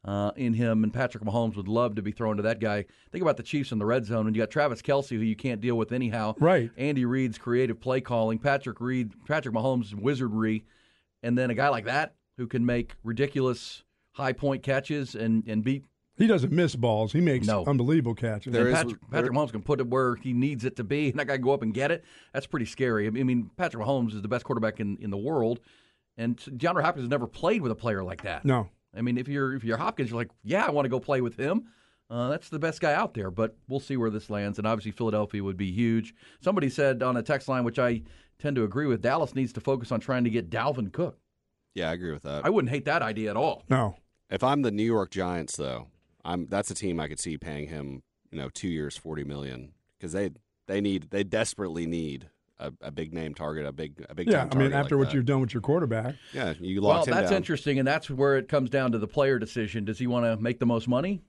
uh, in him. And Patrick Mahomes would love to be thrown to that guy. Think about the Chiefs in the red zone, and you got Travis Kelce, who you can't deal with anyhow. Right. Andy Reid's creative play calling, Patrick Reed, Patrick Mahomes' wizardry, and then a guy like that who can make ridiculous high point catches and and beat He doesn't miss balls. He makes No. unbelievable catches. There and is- Patrick, Patrick Mahomes can put it where he needs it to be, and that guy can go up and get it. That's pretty scary. I mean, Patrick Mahomes is the best quarterback in, in the world, and DeAndre Hopkins has never played with a player like that. no. I mean, if you're if you're Hopkins, you're like, yeah, I want to go play with him. Uh, that's the best guy out there, but we'll see where this lands. And obviously, Philadelphia would be huge. Somebody said on a text line, which I tend to agree with, Dallas needs to focus on trying to get Dalvin Cook. yeah, I agree with that. I wouldn't hate that idea at all. No. If I'm the New York Giants, though, I'm that's a team I could see paying him, you know, two years, forty million, because they they need they desperately need a, a big name target, a big a big Yeah, time I mean, after like what that. you've done with your quarterback, yeah, you Well, him that's down. interesting, and that's where it comes down to the player decision. Does he want to make the most money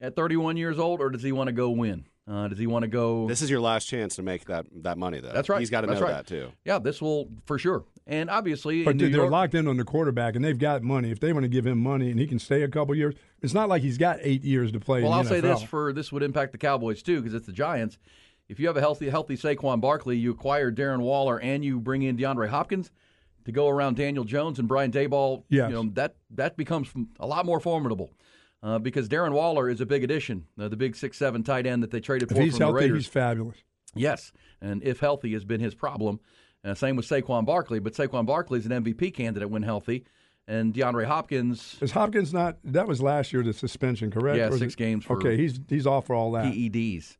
at 31 years old, or does he want to go win? Uh, does he want to go? This is your last chance to make that that money, though. That's right. He's got to know right. that too. yeah, this will for sure. And obviously, but in New they're York, locked in on the quarterback, and they've got money. If they want to give him money and he can stay a couple years, it's not like he's got eight years to play. well, in I'll the say this for this would impact the Cowboys too, because it's the Giants. If you have a healthy, healthy Saquon Barkley, you acquire Darren Waller, and you bring in DeAndre Hopkins to go around Daniel Jones and Brian Daboll. Yes. you know that that becomes a lot more formidable. Uh, because Darren Waller is a big addition, uh, the big six seven tight end that they traded If for he's from healthy, Raiders. he's fabulous. Yes, and if healthy has been his problem. Uh, same with Saquon Barkley, but Saquon Barkley is an MVP candidate when healthy, and DeAndre Hopkins Is Hopkins not? That was last year the suspension, correct? Yeah, six it- games for- okay, he's he's off for all that. PEDs,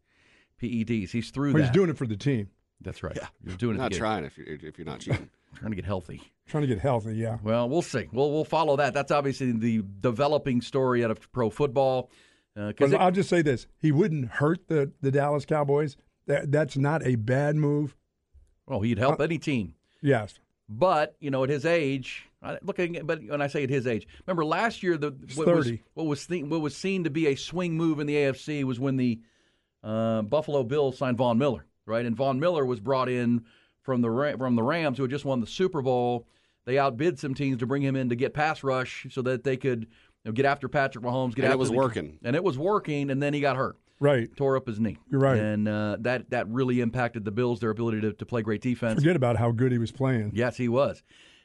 PEDs. He's through But that. he's doing it for the team, That's right. Yeah, he's doing it. Not trying if you're if you're not cheating. <laughs> trying to get healthy. trying to get healthy. Yeah. Well, we'll see. We'll we'll follow that. That's obviously the developing story out of pro football. Uh, because But I'll just say this: he wouldn't hurt the the Dallas Cowboys. That that's not a bad move. well, he'd help uh, any team. Yes. But you know, at his age, I- looking. At, but when I say at his age, remember last year the what was what was the, what was seen to be a swing move in the AFC was when the uh, Buffalo Bills signed Von Miller, right? And Von Miller was brought in from the Ra- from the Rams, who had just won the Super Bowl. They outbid some teams to bring him in to get pass rush so that they could you know, get after Patrick Mahomes. Get And it was the- working. and it was working. And then he got hurt Right. tore up his knee. You're right. and uh, that that really impacted the Bills, their ability to, to play great defense. Forget about how good he was playing. Yes, he was,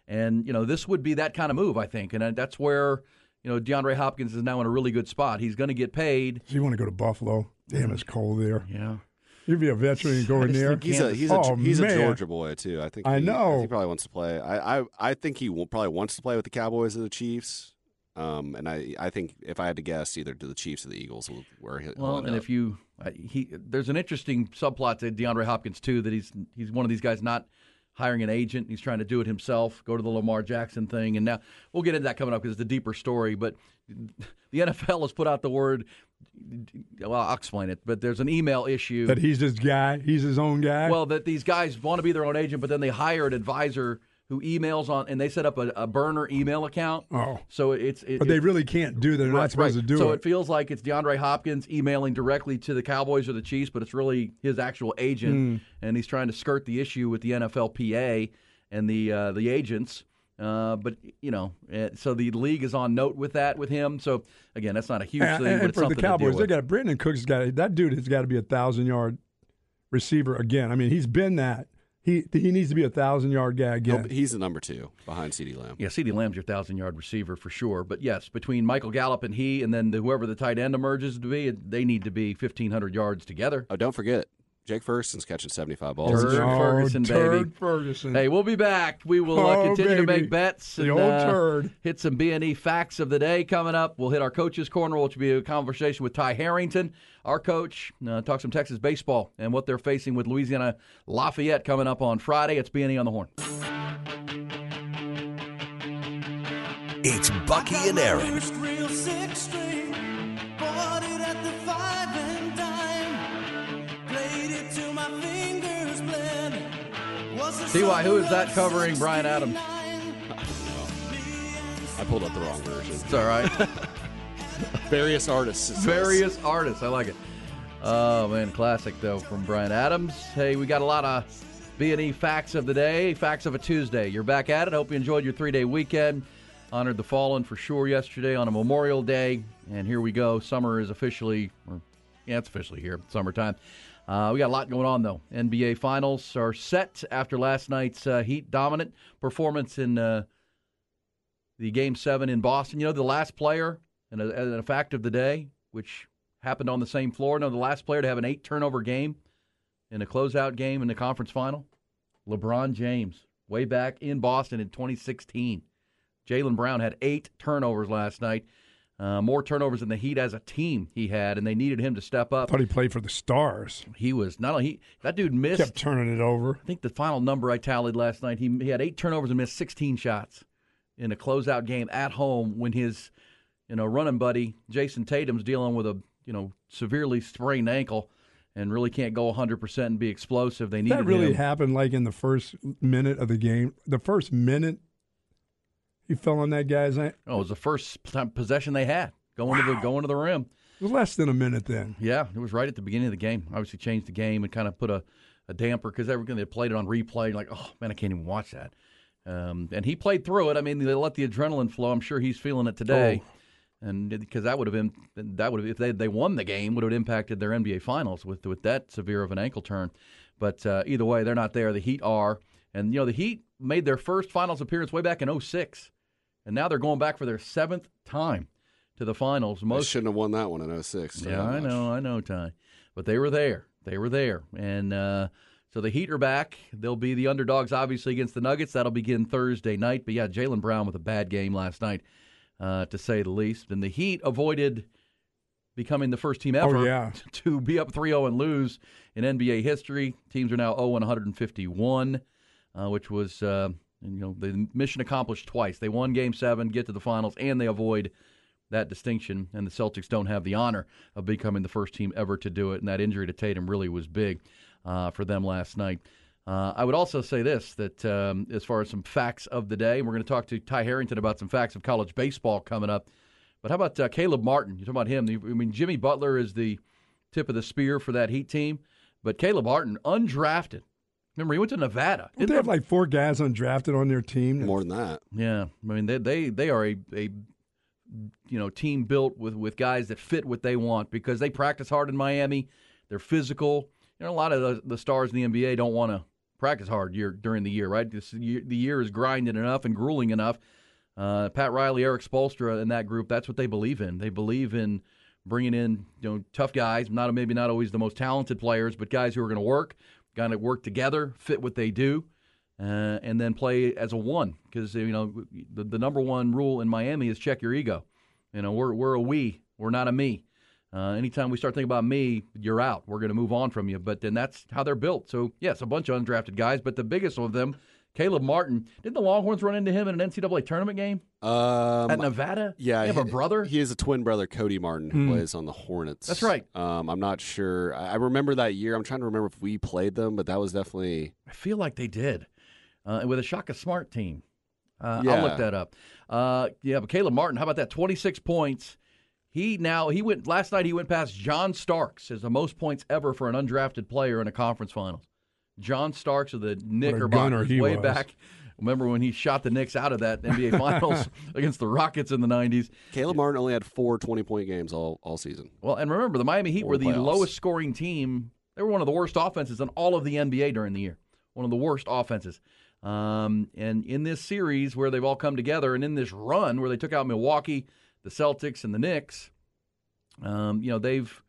and you know this would be that kind of move, I think, and uh, that's where you know, DeAndre Hopkins is now in a really good spot. He's going to get paid. So you want to go to Buffalo? Damn, it's cold there. Yeah. You'd be a veteran going there. He's a he's oh, a he's man. a Georgia boy too. I think I he, know. he probably wants to play. I I, I think he will, probably wants to play with the Cowboys or the Chiefs. Um, and I I think if I had to guess, either to the Chiefs or the Eagles, where he. Well, and if you he there's an interesting subplot to DeAndre Hopkins too that he's he's one of these guys not hiring an agent. He's trying to do it himself. Go to the Lamar Jackson thing, and now we'll get into that coming up because it's a deeper story. But <laughs> the NFL has put out the word. Well, I'll explain it. But there's an email issue That he's this guy. He's his own guy. well, that these guys want to be their own agent, but then they hire an advisor who emails on, and they set up a, a burner email account. Oh. so it's it, but they it- really can't do. They're Right, not supposed right. to do so it. it feels like it's DeAndre Hopkins emailing directly to the Cowboys or the Chiefs, but it's really his actual agent, Mm. and he's trying to skirt the issue with the NFLPA and the uh, the agents. Uh, but you know, eh, so the league is on note with that with him. So again, that's not a huge and, thing, and but it's for the Cowboys, they got Brandin Cooks. Got that dude has got to be a thousand yard receiver again. I mean, he's been that. He he needs to be a thousand yard guy He'll- again. he's the number two behind CeeDee Lamb. Yeah, CeeDee Lamb's your thousand yard receiver for sure. But yes, between Michael Gallup and he, and then the, whoever the tight end emerges to be, they need to be fifteen hundred yards together. Oh, don't forget, Jake Ferguson's catching seventy-five balls. Turd this year. Ferguson, baby. Turd Ferguson. Hey, we'll be back. We will uh, Oh, continue to make bets The and old uh, turd. hit some B and E facts of the day coming up. We'll hit our coaches corner, which will be a conversation with Ty Harrington, our coach. Uh, talk some Texas baseball and what they're facing with Louisiana Lafayette coming up on Friday. It's B and E on the horn. It's Bucky and Erin. Ty, who is that covering Bryan Adams? <laughs> I pulled up the wrong version. It's all right. <laughs> Various artists. it says. Various artists. I like it. Oh man, classic though from Bryan Adams. Hey, we got a lot of B and E facts of the day, facts of a Tuesday. You're back at it. Hope you enjoyed your three day weekend. Honored the fallen for sure yesterday on a Memorial Day, and here we go. Summer is officially, or yeah, it's officially here. Summertime. Uh, we got a lot going on though. NBA Finals are set after last night's uh, Heat dominant performance in uh, the Game Seven in Boston. You know, the last player, and a, a fact of the day, which happened on the same floor. No, the last player to have an eight turnover game in a closeout game in the conference final, LeBron James, way back in Boston in 2016. Jaylen Brown had eight turnovers last night, uh, more turnovers than the Heat as a team he had, and they needed him to step up. I thought he played for the Stars. He was not only he that dude missed. Kept turning it over. I think the final number I tallied last night, he, he had eight turnovers and missed 16 shots in a closeout game at home when his, you know, running buddy Jayson Tatum's dealing with a, you know, severely sprained ankle and really can't go 100% and be explosive. They needed That really him. happened like in the first minute of the game. The first minute, he fell on that guy's. Oh, it was the first possession they had going to the going to the rim. It was less than a minute then. Yeah, it was right at the beginning of the game. Obviously changed the game and kind of put a, a damper because everything they played it on replay. Like, oh man, I can't even watch that. Um, and he played through it. I mean, they let the adrenaline flow. I'm sure he's feeling it today. And because that would have been that would have if they they won the game would have impacted their NBA Finals with with that severe of an ankle turn. But uh, either way, they're not there. The Heat are, and you know the Heat made their first Finals appearance way back in 06. And now they're going back for their seventh time to the finals. They Most shouldn't have won that one in 06. yeah, I know, I know, Ty. But they were there. They were there. And uh, so the Heat are back. They'll be the underdogs, obviously, against the Nuggets. That'll begin Thursday night. But yeah, Jaylen Brown with a bad game last night, uh, to say the least. And the Heat avoided becoming the first team ever Oh, yeah. <laughs> to be up 3 0 and lose in NBA history. Teams are now 0 151, uh, which was. And, you know, the mission accomplished twice. They won Game Seven, get to the finals, and they avoid that distinction. And the Celtics don't have the honor of becoming the first team ever to do it. And that injury to Tatum really was big uh, for them last night. Uh, I would also say this that um, as far as some facts of the day, we're going to talk to Ty Harrington about some facts of college baseball coming up. But how about uh, Caleb Martin? You talk about him. I mean, Jimmy Butler is the tip of the spear for that Heat team, but Caleb Martin, undrafted. Remember, he went to Nevada. Don't they have like four guys undrafted on their team? More than that. Yeah, I mean they they they are a, a you know team built with with guys that fit what they want because they practice hard in Miami. They're physical. You know, a lot of the, the stars in the NBA don't want to practice hard year during the year, right? This year, the year is grinding enough and grueling enough. Uh, Pat Riley, Erik Spoelstra, and that group, that's what they believe in. They believe in bringing in you know tough guys, not maybe not always the most talented players, but guys who are going to work, going to work together, fit what they do, uh, and then play as a one. Because you know the, the number one rule in Miami is check your ego. You know we're we're a we, we're not a me. Uh, anytime we start thinking about me, you're out. We're going to move on from you. But then that's how they're built. So yes, a bunch of undrafted guys, but the biggest of them Caleb Martin. Didn't the Longhorns run into him in an NCAA tournament game Um, at Nevada? yeah, you have a brother. He has a twin brother, Cody Martin, who Hmm. plays on the Hornets. That's right. Um, I'm not sure. I I remember that year. I'm trying to remember if we played them, but that was definitely. I feel like they did uh, with a Shaka Smart team. Uh, I'll Yeah. look that up. Uh, yeah, but Caleb Martin, how about that? 26 points. He now he went last night. He went past John Starks as the most points ever for an undrafted player in a conference finals. John Starks of the gunner Knickerbockers way was. back. Remember when he shot the Knicks out of that NBA <laughs> Finals against the Rockets in the 90s? Caleb Martin only had four 20 point games all, all season. Well, and remember, the Miami Heat Or were the playoffs. lowest scoring team. They were one of the worst offenses in all of the NBA during the year. One of the worst offenses. Um, and in this series where they've all come together, and in this run where they took out Milwaukee, the Celtics, and the Knicks, um, you know they've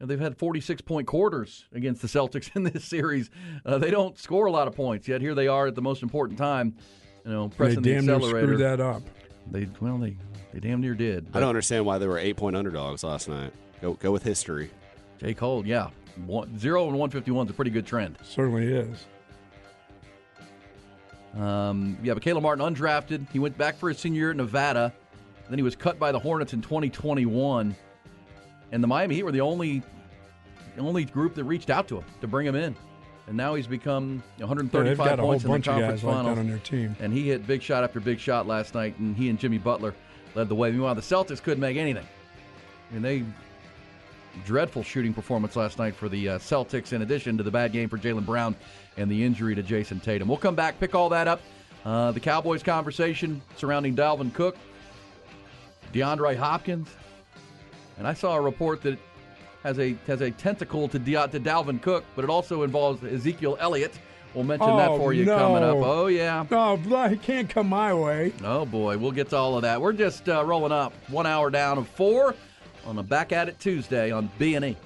you know, they've had 46 point quarters against the Celtics <laughs> in this series. Uh, they don't score a lot of points yet. Here they are at the most important time. You know, They pressing the damn near accelerator. screwed that up. They well, they they damn near did. I don't understand why they were eight point underdogs last night. Go go with history. Jay Cole, yeah, one, zero and 151 is a pretty good trend. Certainly is. Um, yeah, but Caleb Martin undrafted. He went back for his senior year at Nevada. Then he was cut by the Hornets in 2021. And the Miami Heat were the only the only group that reached out to him to bring him in. And now he's become 135 they've a whole points in the conference like finals. that on their team. And he hit big shot after big shot last night, and he and Jimmy Butler led the way. Meanwhile, the Celtics couldn't make anything. I mean, they dreadful shooting performance last night for the uh, Celtics. In addition to the bad game for Jaylen Brown and the injury to Jayson Tatum, we'll come back, pick all that up. Uh, the Cowboys conversation surrounding Dalvin Cook, DeAndre Hopkins, and I saw a report that has a has a tentacle to, De- to Dalvin Cook, but it also involves Ezekiel Elliott. We'll mention that Oh, for you no. coming up. Oh yeah. No, he can't come my way. Oh boy, we'll get to all of that. We're just uh, rolling up one hour down of four on the Back at It Tuesday on B and E.